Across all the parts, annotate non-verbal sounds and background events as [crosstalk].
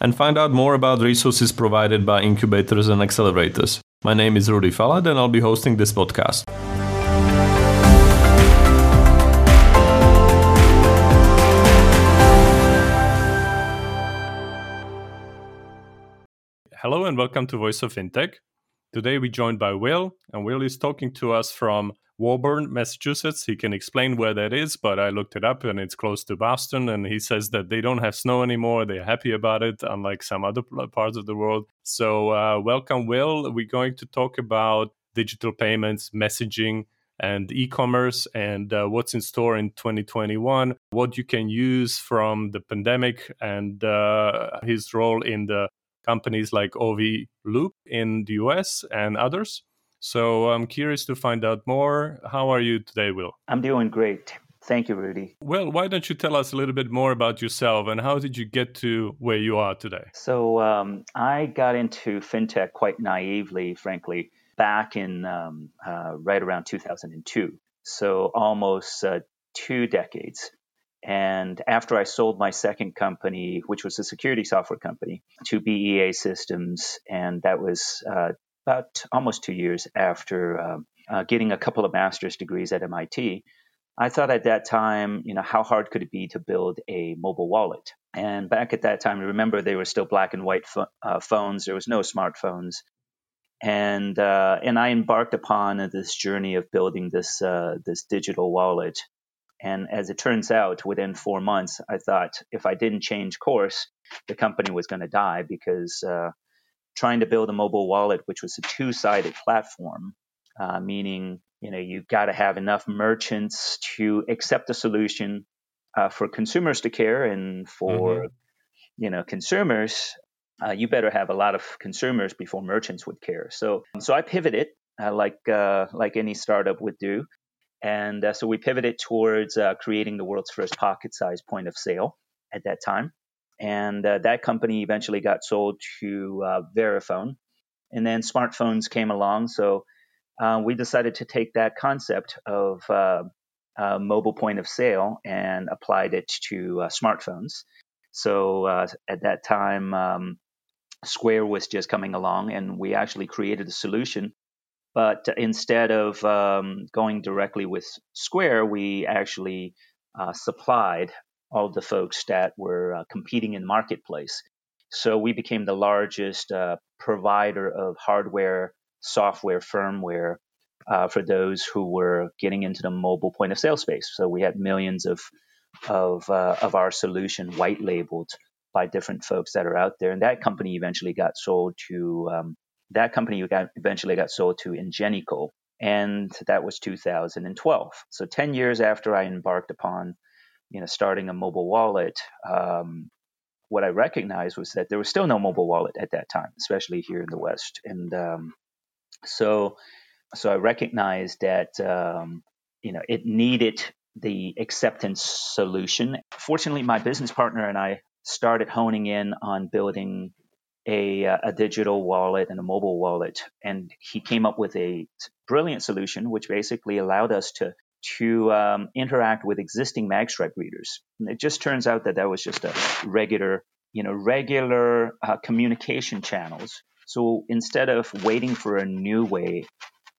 and find out more about resources provided by incubators and accelerators. My name is Rudy Falat, and I'll be hosting this podcast. Hello and welcome to Voice of Fintech. Today we're joined by Will, and Will is talking to us from Woburn, Massachusetts. He can explain where that is, but I looked it up and it's close to Boston. And he says that they don't have snow anymore. They're happy about it, unlike some other parts of the world. So, uh, welcome, Will. We're going to talk about digital payments, messaging, and e-commerce and uh, what's in store in 2021 what you can use from the pandemic and uh, his role in the companies like OV Loop in the US and others. So I'm curious to find out more. How are you today, Will? I'm doing great. Thank you, Rudy. Well, why don't you tell us a little bit more about yourself and how did you get to where you are today? So, um, I got into fintech quite naively, frankly, back in um, uh, right around 2002. So, almost uh, two decades. And after I sold my second company, which was a security software company, to BEA Systems, and that was uh, about almost two years after uh, uh, getting a couple of master's degrees at MIT, I thought at that time, you know, how hard could it be to build a mobile wallet? And back at that time, remember they were still black and white fo- uh, phones. There was no smartphones, and uh, and I embarked upon this journey of building this uh, this digital wallet and as it turns out, within four months, I thought if I didn't change course, the company was going to die because uh, trying to build a mobile wallet, which was a two-sided platform, uh, meaning you know you've got to have enough merchants to accept the solution uh, for consumers to care, and for mm-hmm. you know consumers, uh, you better have a lot of consumers before merchants would care. So so I pivoted. Uh, like uh, like any startup would do, and uh, so we pivoted towards uh, creating the world's first pocket sized point of sale at that time. And uh, that company eventually got sold to uh, Verifone. And then smartphones came along. So uh, we decided to take that concept of uh, mobile point of sale and applied it to smartphones. So at that time, um, Square was just coming along, and we actually created a solution but instead of um, going directly with Square, we actually uh, supplied all the folks that were uh, competing in the marketplace. So we became the largest uh, provider of hardware, software, firmware uh, for those who were getting into the mobile point of sale space. So we had millions of of uh, of our solution white labeled by different folks that are out there, and that company eventually got sold to um, that company got, eventually got sold to Ingenico, and that was 2012. So 10 years after I embarked upon, you know, starting a mobile wallet, um, what I recognized was that there was still no mobile wallet at that time, especially here in the West, and um, so so I recognized that um, you know it needed the acceptance solution. Fortunately, my business partner and I started honing in on building a, uh, a digital wallet and a mobile wallet. And he came up with a brilliant solution, which basically allowed us to to um, interact with existing MagStripe readers. And it just turns out that that was just a regular, you know, regular uh, communication channels. So instead of waiting for a new way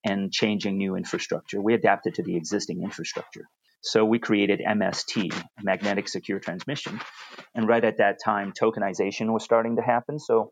and changing new infrastructure, we adapted to the existing infrastructure. So we created MST, Magnetic Secure Transmission. And right at that time, tokenization was starting to happen. So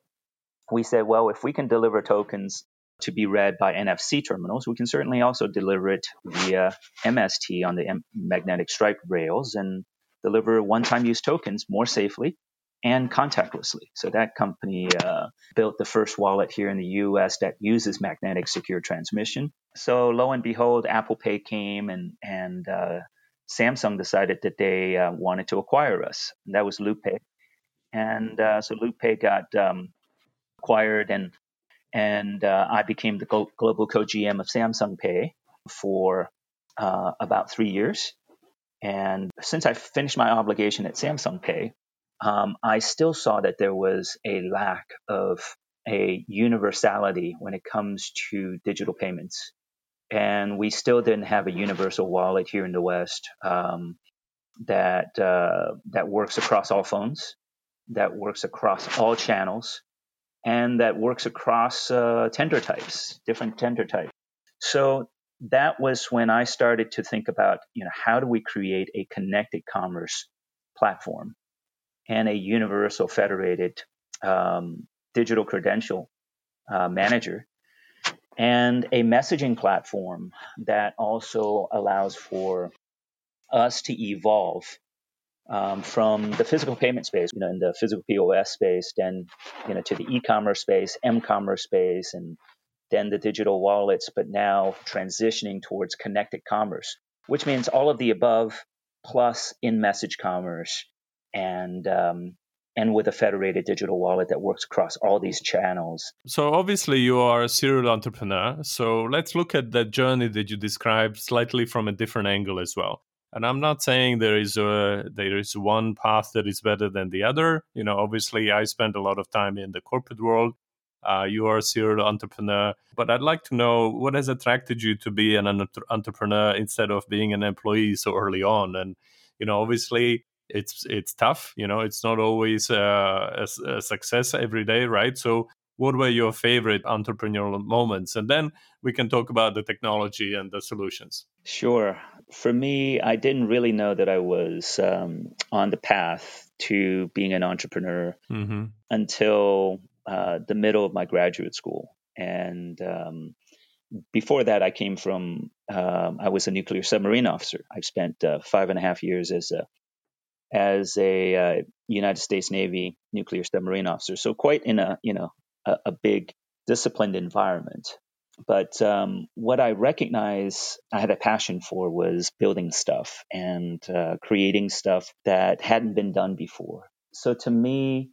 we said, well, if we can deliver tokens to be read by NFC terminals, we can certainly also deliver it via MST on the magnetic stripe rails and deliver one time use tokens more safely and contactlessly. So that company uh, built the first wallet here in the US that uses magnetic secure transmission. So lo and behold, Apple Pay came and, and uh, Samsung decided that they uh, wanted to acquire us. And that was LoopPay. And uh, so LoopPay got um, acquired and and uh, I became the global co-GM of Samsung Pay for uh, about three years. And since I finished my obligation at Samsung Pay, um, I still saw that there was a lack of a universality when it comes to digital payments. And we still didn't have a universal wallet here in the West um, that uh, that works across all phones, that works across all channels, and that works across uh, tender types, different tender types. So that was when I started to think about, you know, how do we create a connected commerce platform and a universal federated um, digital credential uh, manager and a messaging platform that also allows for us to evolve um, from the physical payment space, you know, in the physical POS space, then, you know, to the e-commerce space, m-commerce space, and then the digital wallets, but now transitioning towards connected commerce, which means all of the above plus in-message commerce and um, and with a federated digital wallet that works across all these channels. So obviously you are a serial entrepreneur. So let's look at that journey that you described slightly from a different angle as well. And I'm not saying there is a there is one path that is better than the other. You know, obviously, I spend a lot of time in the corporate world. Uh, you are a serial entrepreneur, but I'd like to know what has attracted you to be an entrepreneur instead of being an employee so early on. And you know, obviously, it's it's tough. You know, it's not always uh, a, a success every day, right? So, what were your favorite entrepreneurial moments? And then we can talk about the technology and the solutions. Sure. For me, I didn't really know that I was um, on the path to being an entrepreneur mm-hmm. until uh, the middle of my graduate school. And um, before that, I came from, um, I was a nuclear submarine officer. I've spent uh, five and a half years as a as a uh, United States Navy nuclear submarine officer. So quite in a you know a, a big disciplined environment. But um, what I recognize I had a passion for was building stuff and uh, creating stuff that hadn't been done before. So to me,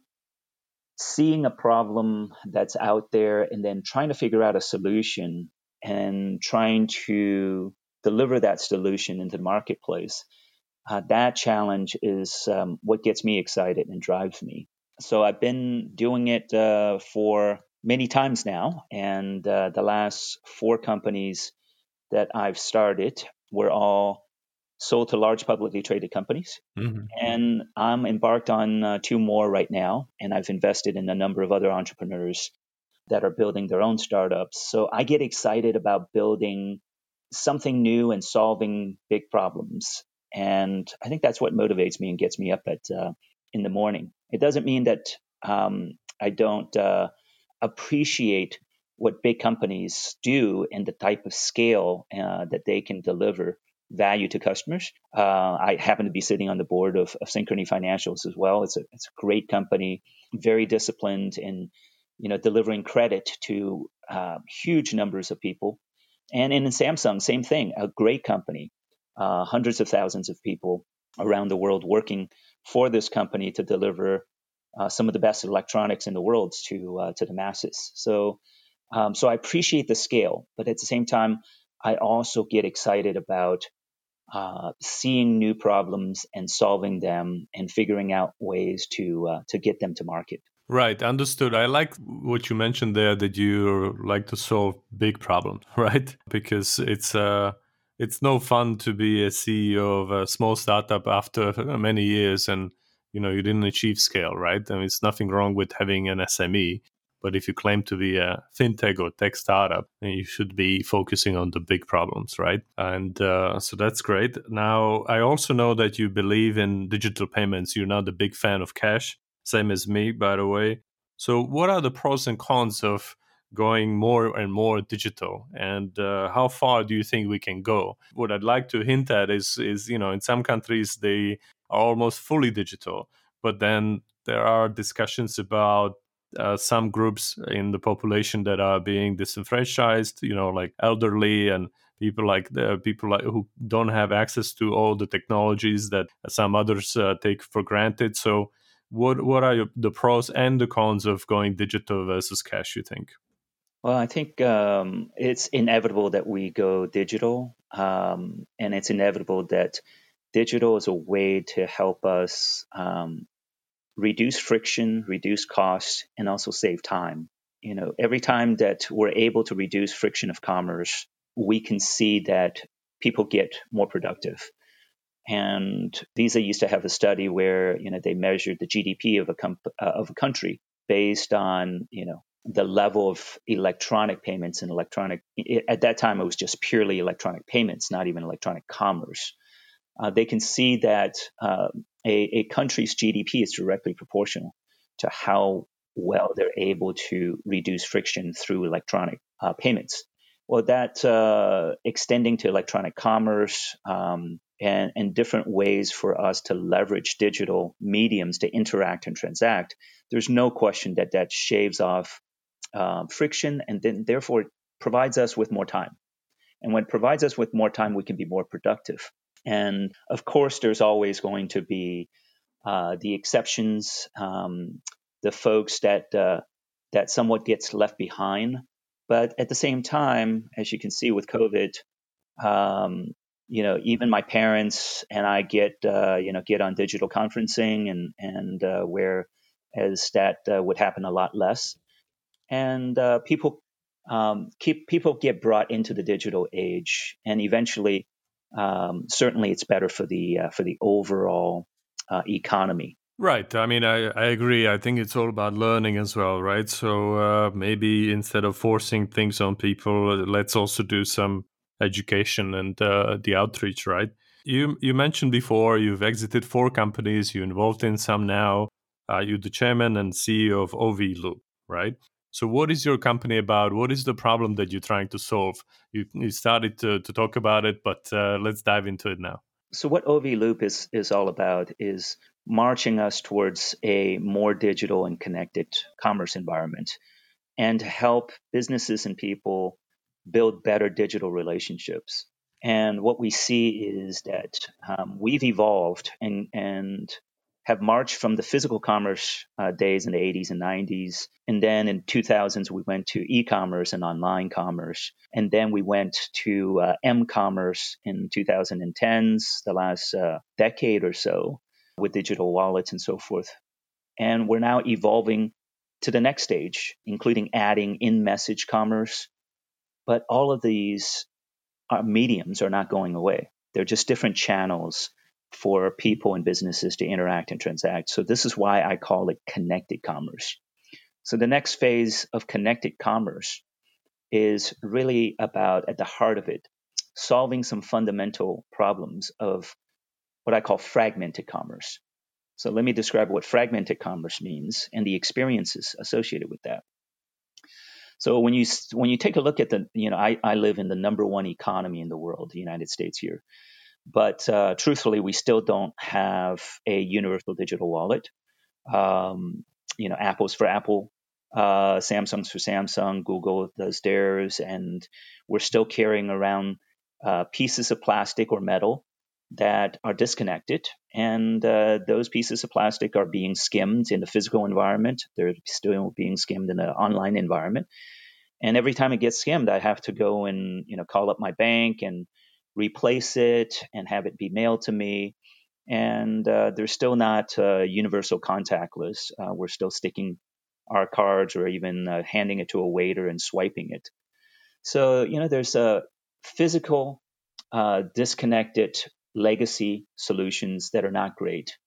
seeing a problem that's out there and then trying to figure out a solution and trying to deliver that solution into the marketplace, uh, that challenge is um, what gets me excited and drives me. So I've been doing it uh, for many times now. And uh, the last four companies that I've started were all sold to large publicly traded companies. Mm-hmm. And I'm embarked on uh, two more right now. And I've invested in a number of other entrepreneurs that are building their own startups. So I get excited about building something new and solving big problems. And I think that's what motivates me and gets me up at uh, in the morning. It doesn't mean that um, I don't uh, appreciate what big companies do and the type of scale uh, that they can deliver value to customers. Uh, I happen to be sitting on the board of, of Synchrony Financials as well. It's a it's a great company, very disciplined in you know delivering credit to uh, huge numbers of people. And in Samsung, same thing, a great company, uh, hundreds of thousands of people around the world working for this company to deliver uh, some of the best electronics in the world to uh, to the masses. So um, so I appreciate the scale, but at the same time, I also get excited about uh, seeing new problems and solving them and figuring out ways to uh, to get them to market. Right, understood. I like what you mentioned there that you like to solve big problems, [laughs] right? Because it's uh it's no fun to be a CEO of a small startup after [laughs] many years and you know you didn't achieve scale, right? I mean, it's nothing wrong with having an SME, but if you claim to be a fintech or tech startup, then you should be focusing on the big problems, right? And uh, so that's great. Now, I also know that you believe in digital payments. You're not a big fan of cash, same as me, by the way. So, what are the pros and cons of going more and more digital and uh, how far do you think we can go what i'd like to hint at is is you know in some countries they are almost fully digital but then there are discussions about uh, some groups in the population that are being disenfranchised you know like elderly and people like the people like, who don't have access to all the technologies that some others uh, take for granted. So what what are the pros and the cons of going digital versus cash you think? Well, I think um, it's inevitable that we go digital, um, and it's inevitable that digital is a way to help us um, reduce friction, reduce cost, and also save time. You know, every time that we're able to reduce friction of commerce, we can see that people get more productive. And Visa used to have a study where you know they measured the GDP of a com- uh, of a country based on you know the level of electronic payments and electronic at that time it was just purely electronic payments not even electronic commerce uh, they can see that uh, a, a, country's gdp is directly proportional to how well they're able to reduce friction through electronic uh, payments well that uh, extending to electronic commerce um, and, and different ways for us to leverage digital mediums to interact and transact there's no question that that shaves off uh, friction and then therefore provides us with more time. And when it provides us with more time, we can be more productive. And of course, there's always going to be uh, the exceptions, um, the folks that uh, that somewhat gets left behind. But at the same time, as you can see with COVID, um, you know, even my parents and I get uh, you know get on digital conferencing and and uh, where as that uh, would happen a lot less and uh, people um, keep people get brought into the digital age, and eventually, um, certainly, it's better for the uh, for the overall uh, economy. Right. I mean, I, I agree. I think it's all about learning as well, right? So uh, maybe instead of forcing things on people, let's also do some education and uh, the outreach, right? You you mentioned before you've exited four companies. You're involved in some now. Uh, you're the chairman and CEO of OV Loop, right? So, what is your company about? What is the problem that you're trying to solve? You, you started to, to talk about it, but uh, let's dive into it now. So, what OV Loop is, is all about is marching us towards a more digital and connected commerce environment and help businesses and people build better digital relationships. And what we see is that um, we've evolved and, and have marched from the physical commerce uh, days in the 80s and 90s. And then in 2000s, we went to e commerce and online commerce. And then we went to uh, m commerce in 2010s, the last uh, decade or so, with digital wallets and so forth. And we're now evolving to the next stage, including adding in message commerce. But all of these uh, mediums are not going away. They're just different channels for people and businesses to interact and transact. So this is why I call it connected commerce. So the next phase of connected commerce is really about at the heart of it solving some fundamental problems of what I call fragmented commerce. So let me describe what fragmented commerce means and the experiences associated with that. So when you when you take a look at the you know I, I live in the number one economy in the world, the United States here. But uh, truthfully, we still don't have a universal digital wallet. Um, you know, Apple's for Apple, uh, Samsung's for Samsung, Google does theirs, and we're still carrying around uh, pieces of plastic or metal that are disconnected, and uh, those pieces of plastic are being skimmed in the physical environment. They're still being skimmed in the online environment, and every time it gets skimmed, I have to go and you know call up my bank and replace it and have it be mailed to me. And uh, they're still not uh, universal contactless. Uh, we're still sticking our cards or even uh, handing it to a waiter and swiping it. So, you know, there's a physical, uh, disconnected legacy solutions that are not great.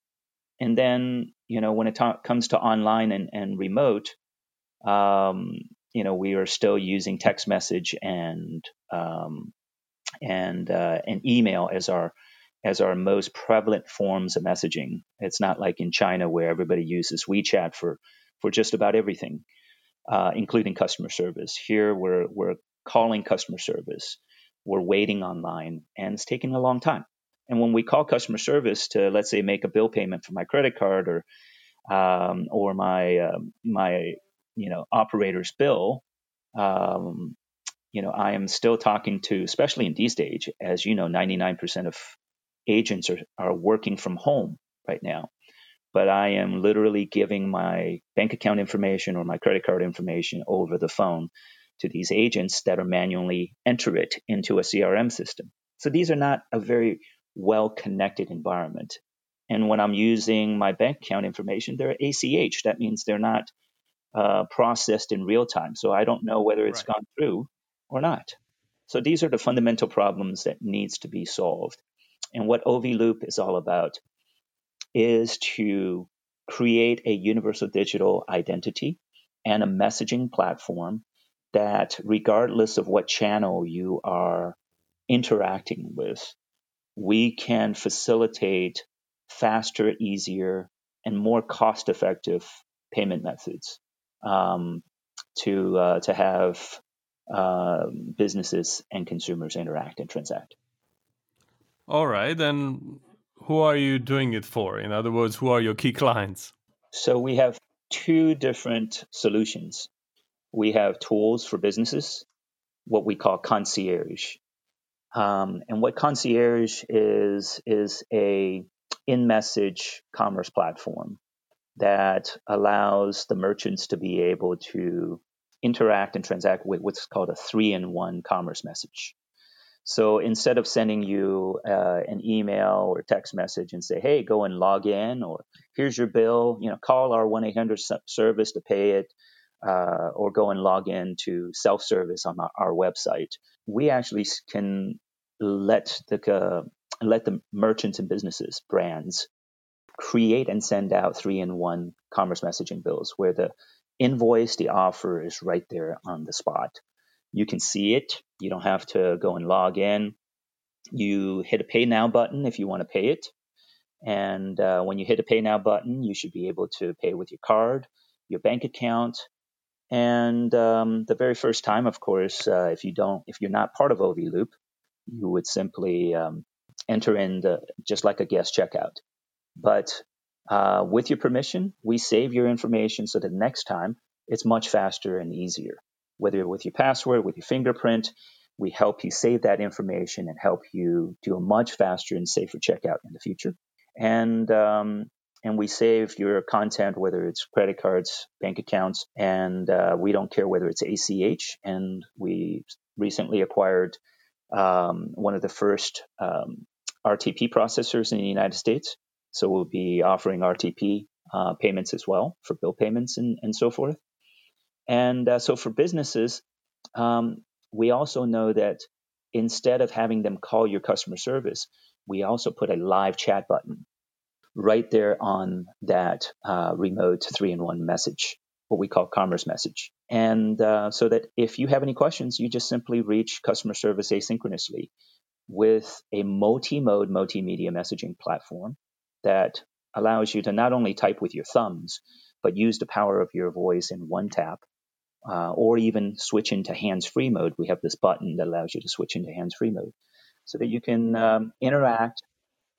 And then, you know, when it ta- comes to online and, and remote, um, you know, we are still using text message and um, and uh, and email as our as our most prevalent forms of messaging. It's not like in China where everybody uses WeChat for for just about everything, uh, including customer service. Here we're we're calling customer service, we're waiting online, and it's taking a long time. And when we call customer service to let's say make a bill payment for my credit card or um, or my uh, my you know operator's bill, um, you know, I am still talking to, especially in these days, as you know, 99% of agents are, are working from home right now. But I am literally giving my bank account information or my credit card information over the phone to these agents that are manually enter it into a CRM system. So these are not a very well connected environment. And when I'm using my bank account information, they're ACH. That means they're not uh, processed in real time. So I don't know whether it's right. gone through or not. So these are the fundamental problems that needs to be solved. And what OV Loop is all about is to create a universal digital identity and a messaging platform that, regardless of what channel you are interacting with, we can facilitate faster, easier, and more cost effective payment methods um, to, uh, to have uh, businesses and consumers interact and transact. All right. Then who are you doing it for? In other words, who are your key clients? So we have two different solutions. We have tools for businesses, what we call concierge. Um, and what concierge is is a in-message commerce platform that allows the merchants to be able to interact and transact with what's called a three-in-one commerce message. So instead of sending you uh, an email or text message and say, "Hey, go and log in," or "Here's your bill," you know, call our one eight hundred service to pay it, uh, or go and log in to self service on our, our, website. We actually can let the uh, let the merchants and businesses, brands, create and send out three in one commerce messaging bills where the invoice, the offer is right there on the spot. You can see it. You don't have to go and log in. You hit a pay now button if you want to pay it. And uh, when you hit a pay now button, you should be able to pay with your card, your bank account. And um, the very first time, of course, uh, if you don't, if you're not part of OV Loop, you would simply um, enter in the, just like a guest checkout. But uh, with your permission, we save your information so that next time it's much faster and easier whether with your password, with your fingerprint. We help you save that information and help you do a much faster and safer checkout in the future. And um, and we save your content, whether it's credit cards, bank accounts, and uh, we don't care whether it's ACH. And we recently acquired um, one of the first um, RTP processors in the United States. So we'll be offering RTP uh, payments as well for bill payments and, and so forth. And uh, so for businesses, um, we also know that instead of having them call your customer service, we also put a live chat button right there on that uh, remote three in one message, what we call commerce message. And uh, so that if you have any questions, you just simply reach customer service asynchronously with a multi mode, multimedia messaging platform that allows you to not only type with your thumbs, but use the power of your voice in one tap uh, or even switch into hands-free mode. We have this button that allows you to switch into hands-free mode so that you can um, interact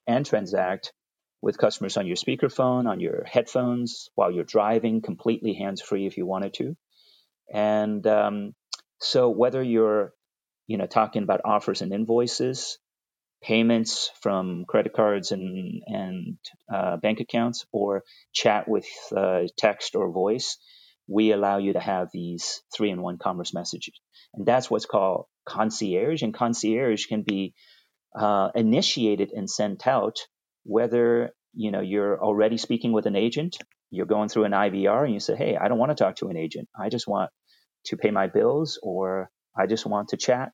and transact with customers on your speakerphone, on your headphones, while you're driving, completely hands-free if you wanted to. And um, so whether you're, you know, talking about offers and invoices, payments from credit cards and and uh, bank accounts, or chat with uh, text or voice, we allow you to have these three in one commerce messages. And that's what's called concierge. And concierge can be uh, initiated and sent out whether you know you're already speaking with an agent, you're going through an IVR, and you say, "Hey, I don't want to talk to an agent. I just want to pay my bills, or I just want to chat."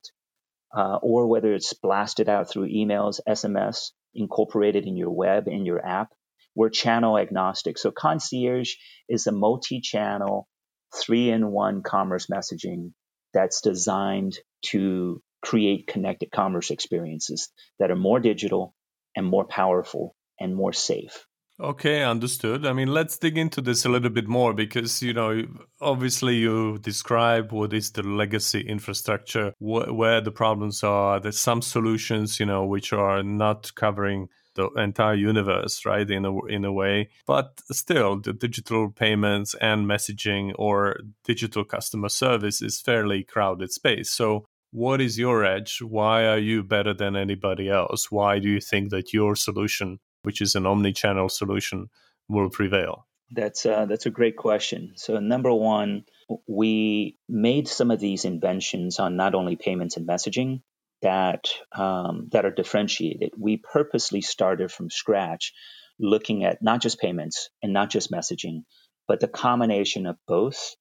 Uh, or whether it's blasted out through emails, SMS, incorporated in your web, in your app, we're channel agnostic. So concierge is a multi-channel, three-in-one commerce messaging that's designed to create connected commerce experiences that are more digital and more powerful and more safe. Okay, understood. I mean, let's dig into this a little bit more because, you know, obviously you describe what is the legacy infrastructure, wh- where the problems are. There's some solutions, you know, which are not covering the entire universe, right? In a in a way, but still, the digital payments and messaging or digital customer service is fairly crowded space. So, what is your edge? Why are you better than anybody else? Why do you think that your solution, which is an omni-channel solution, will prevail? That's uh, that's a great question. So, number one, we made some of these inventions on not only payments and messaging that um, that are differentiated. We purposely started from scratch, looking at not just payments and not just messaging, but the combination of both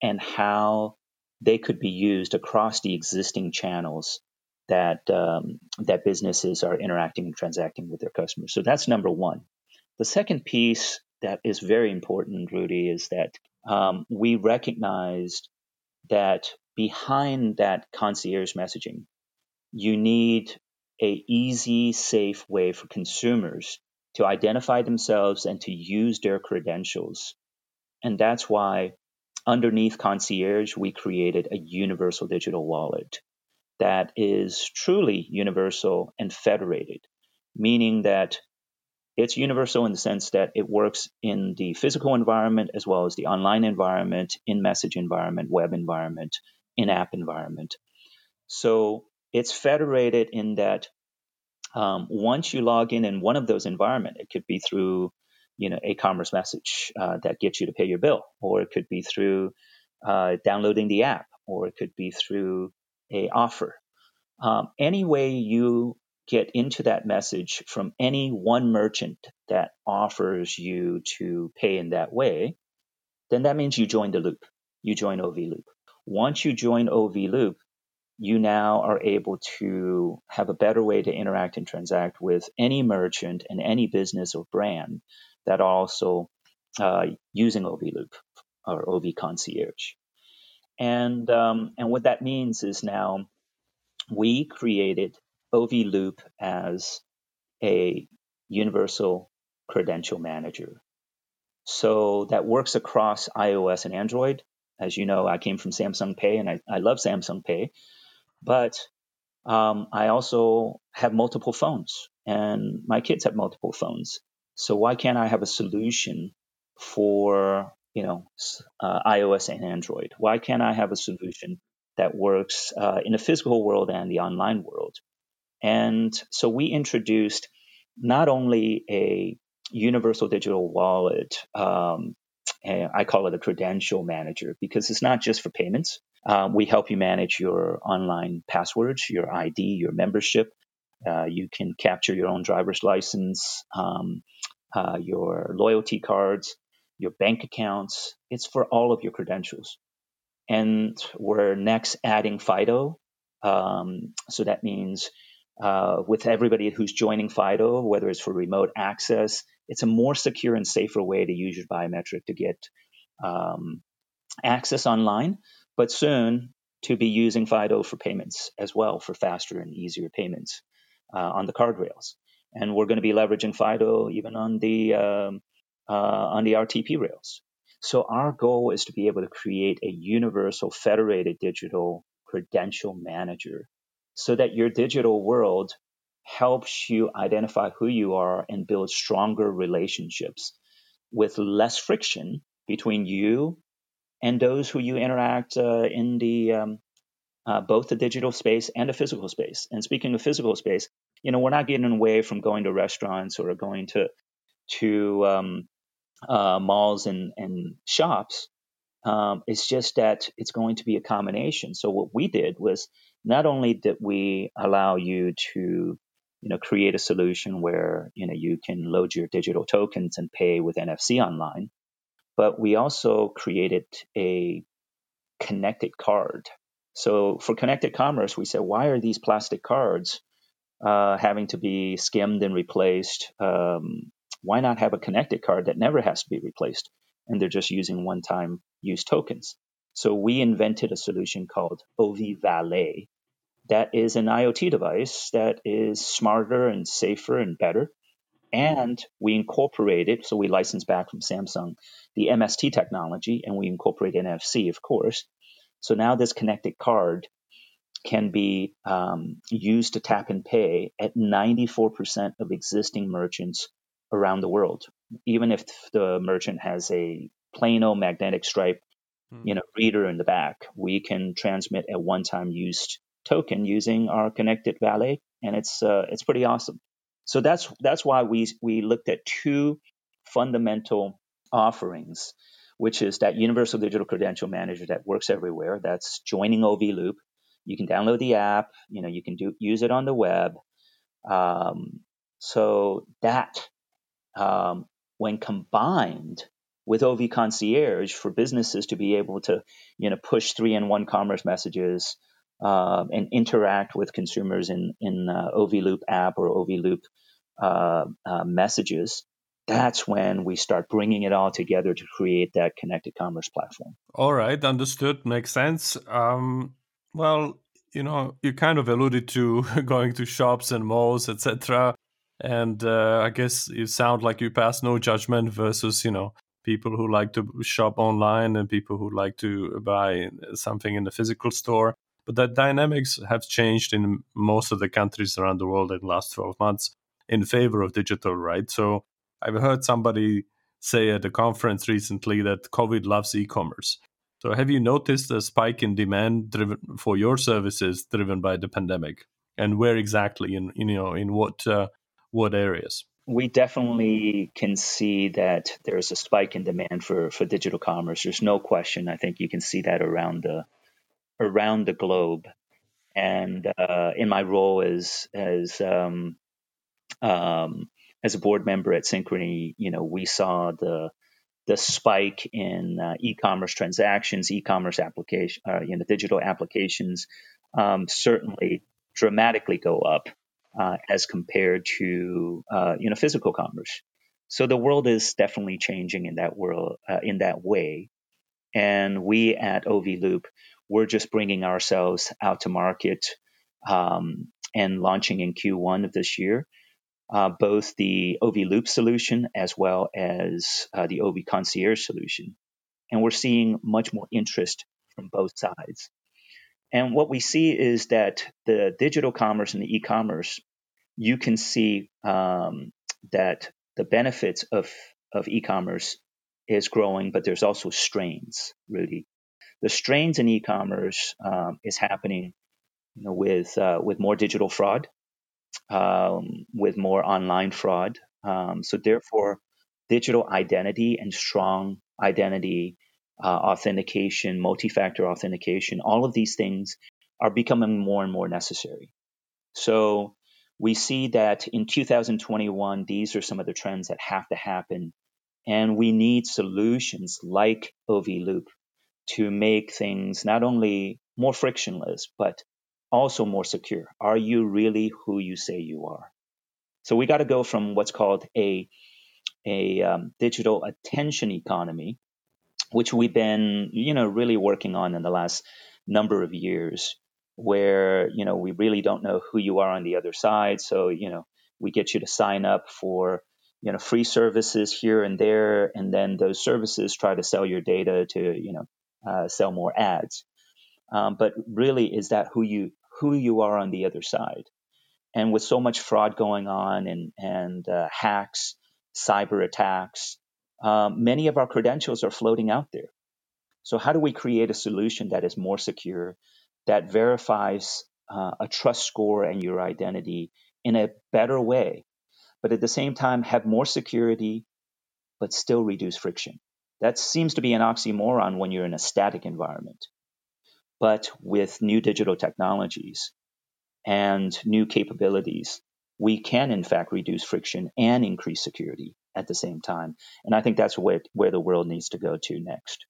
and how they could be used across the existing channels that um, that businesses are interacting and transacting with their customers. So that's number one. The second piece that is very important, Rudy, is that um, we recognized that behind that concierge messaging, you need a easy, safe way for consumers to identify themselves and to use their credentials. And that's why underneath concierge, we created a universal digital wallet that is truly universal and federated, meaning that it's universal in the sense that it works in the physical environment as well as the online environment, in message environment, web environment, in app environment. So it's federated in that um, once you log in in one of those environments, it could be through you know a commerce message uh, that gets you to pay your bill, or it could be through uh, downloading the app, or it could be through a offer. Um, any way you get into that message from any one merchant that offers you to pay in that way, then that means you join the loop. You join OV Loop. Once you join OV Loop, you now are able to have a better way to interact and transact with any merchant and any business or brand that also uh, using OV Loop or OV Concierge. And um, and what that means is now we created OV Loop as a universal credential manager. So that works across iOS and Android. As you know, I came from Samsung Pay and I, I love Samsung Pay, but um, I also have multiple phones and my kids have multiple phones. So why can't I have a solution for you know uh, iOS and Android? Why can't I have a solution that works uh, in the physical world and the online world? And so we introduced not only a universal digital wallet, um, I call it a credential manager because it's not just for payments. Um, we help you manage your online passwords, your ID, your membership. Uh, you can capture your own driver's license, um, uh, your loyalty cards, your bank accounts. It's for all of your credentials. And we're next adding FIDO. Um, so that means uh, with everybody who's joining FIDO, whether it's for remote access, it's a more secure and safer way to use your biometric to get um, access online, but soon to be using FIDO for payments as well for faster and easier payments uh, on the card rails. And we're going to be leveraging FIDO even on the um, uh, on the RTP rails. So our goal is to be able to create a universal federated digital credential manager so that your digital world helps you identify who you are and build stronger relationships with less friction between you and those who you interact uh, in the um, uh, both the digital space and the physical space. And speaking of physical space, you know, we're not getting away from going to restaurants or going to to um, uh, malls and, and shops. Um, it's just that it's going to be a combination. So what we did was not only did we allow you to, you know, create a solution where you know you can load your digital tokens and pay with NFC online, but we also created a connected card. So for connected commerce, we said, why are these plastic cards uh, having to be skimmed and replaced? Um, why not have a connected card that never has to be replaced? And they're just using one time use tokens. So we invented a solution called OV Valet that is an IoT device that is smarter and safer and better. And we incorporated, so we licensed back from Samsung the MST technology and we incorporate NFC, of course. So now this connected card can be um, used to tap and pay at 94% of existing merchants around the world, even if the merchant has a plain old magnetic stripe, hmm. you know, reader in the back. We can transmit a one-time used token using our connected valet, and it's uh, it's pretty awesome. So that's that's why we we looked at two fundamental offerings. which is that universal digital credential manager that works everywhere. That's joining OV Loop. You can download the app. You know, you can do use it on the web. Um, so that, um, when combined with OV Concierge for businesses to be able to, you know, push three in one commerce messages uh, and interact with consumers in in uh, OV Loop app or OV Loop uh, uh, messages, that's when we start bringing it all together to create that connected commerce platform. All right, understood. Makes sense. Um, well, you know, you kind of alluded to [laughs] going to shops and malls, etc. And uh, I guess you sound like you pass no judgment versus, you know, people who like to shop online and people who like to buy something in the physical store. But that dynamics have changed in most of the countries around the world in the last 12 months in favor of digital, right? So I've heard somebody say at a conference recently that COVID loves e-commerce. So have you noticed a spike in demand driven for your services driven by the pandemic? And where exactly in, in you know in what uh, what areas? We definitely can see that there's a spike in demand for, for digital commerce. There's no question. I think you can see that around the around the globe. And uh, in my role as as um, um, as a board member at Synchrony, you know, we saw the the spike in uh, e-commerce transactions, e-commerce application, uh, you know, digital applications, um, certainly dramatically go up uh, as compared to uh, you know physical commerce. So the world is definitely changing in that world uh, in that way, and we at OV Loop we're just bringing ourselves out to market um, and launching in Q1 of this year uh, both the OV Loop solution as well as uh, the OV Concierge solution. And we're seeing much more interest from both sides. And what we see is that the digital commerce and the e commerce, you can see um, that the benefits of, of e commerce is growing, but there's also strains, Rudy. The strains in e commerce um, is happening you know, with, uh, with more digital fraud um, with more online fraud. Um, so therefore, digital identity and strong identity uh, authentication, multi-factor authentication, all of these things are becoming more and more necessary. So we see that in 2021, these are some of the trends that have to happen. And we need solutions like OV Loop to make things not only more frictionless, but also more secure. Are you really who you say you are? So we got to go from what's called a a um, digital attention economy, which we've been you know really working on in the last number of years, where you know we really don't know who you are on the other side. So you know we get you to sign up for you know free services here and there, and then those services try to sell your data to you know uh, sell more ads. Um, but really, is that who you who you are on the other side. And with so much fraud going on and, and uh, hacks, cyber attacks, um, many of our credentials are floating out there. So, how do we create a solution that is more secure, that verifies uh, a trust score and your identity in a better way, but at the same time have more security, but still reduce friction? That seems to be an oxymoron when you're in a static environment. But with new digital technologies and new capabilities, we can in fact reduce friction and increase security at the same time. And I think that's where, where the world needs to go to next.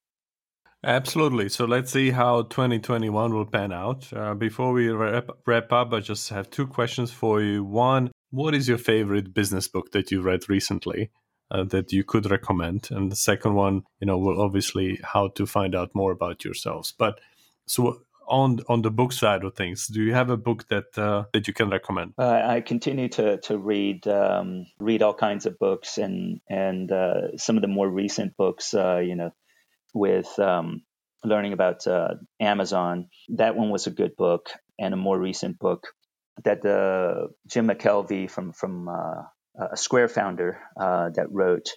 Absolutely. So let's see how 2021 will pan out. Uh, before we wrap, wrap up, I just have two questions for you. One, what is your favorite business book that you read recently uh, that you could recommend? And the second one, you know, will obviously how to find out more about yourselves. But so on on the book side of things, do you have a book that uh, that you can recommend? Uh, I continue to to read um, read all kinds of books and and uh, some of the more recent books, uh, you know, with um, learning about uh, Amazon. That one was a good book, and a more recent book that uh, Jim McKelvey from from a Square founder that wrote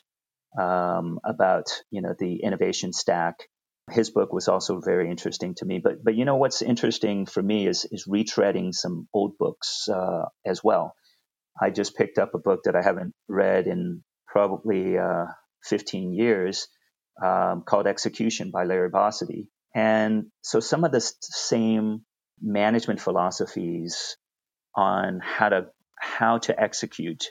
um, about you know the innovation stack his book was also very interesting to me. But but you know what's interesting for me is is retreading some old books uh, as well. I just picked up a book that I haven't read in probably uh, 15 years um, called Execution by Larry Bossidy. And so some of the same management philosophies on how to how to execute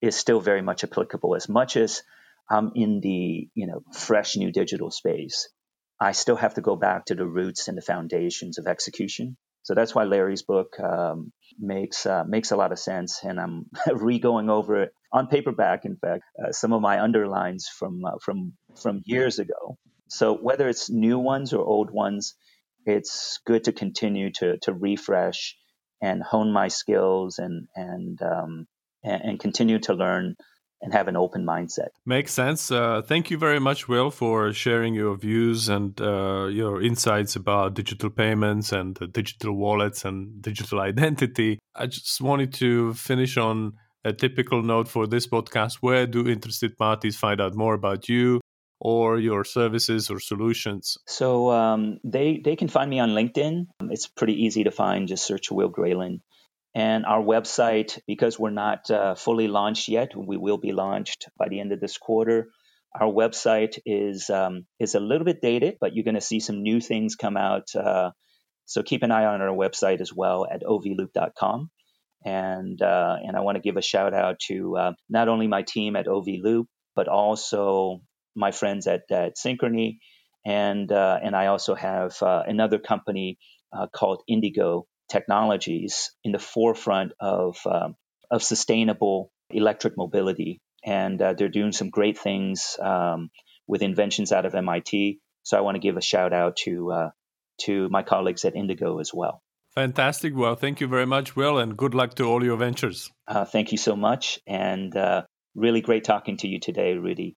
is still very much applicable. As much as I'm in the you know fresh new digital space, I still have to go back to the roots and the foundations of execution. So that's why Larry's book um, makes uh, makes a lot of sense, and I'm [laughs] re-going over it on paperback. In fact, uh, some of my underlines from uh, from from years ago. So whether it's new ones or old ones, it's good to continue to to refresh and hone my skills and and um, and, and continue to learn and have an open mindset. Makes sense. Uh, thank you very much, Will, for sharing your views and uh, your insights about digital payments and uh, digital wallets and digital [laughs] identity. I just wanted to finish on a typical note for this podcast. Where do interested parties find out more about you? Or your services or solutions? So um, they they can find me on LinkedIn. It's pretty easy to find. Just search Will Graylin and our website, because we're not uh, fully launched yet, we will be launched by the end of this quarter. Our website is um, is a little bit dated, but you're going to see some new things come out. Uh, so keep an eye on our website as well at ovloop.com. And uh, and I want to give a shout out to uh, not only my team at OVLoop, but also my friends at, at Synchrony, and uh, and I also have uh, another company called Indigo technologies in the forefront of, um, of sustainable electric mobility. And uh, they're doing some great things um, with inventions out of MIT. So I want to give a shout out to, uh, to my colleagues at Indigo as well. Fantastic. Well, thank you very much, Will, and good luck to all your ventures. Uh, thank you so much. And uh, really great talking to you today, Rudy.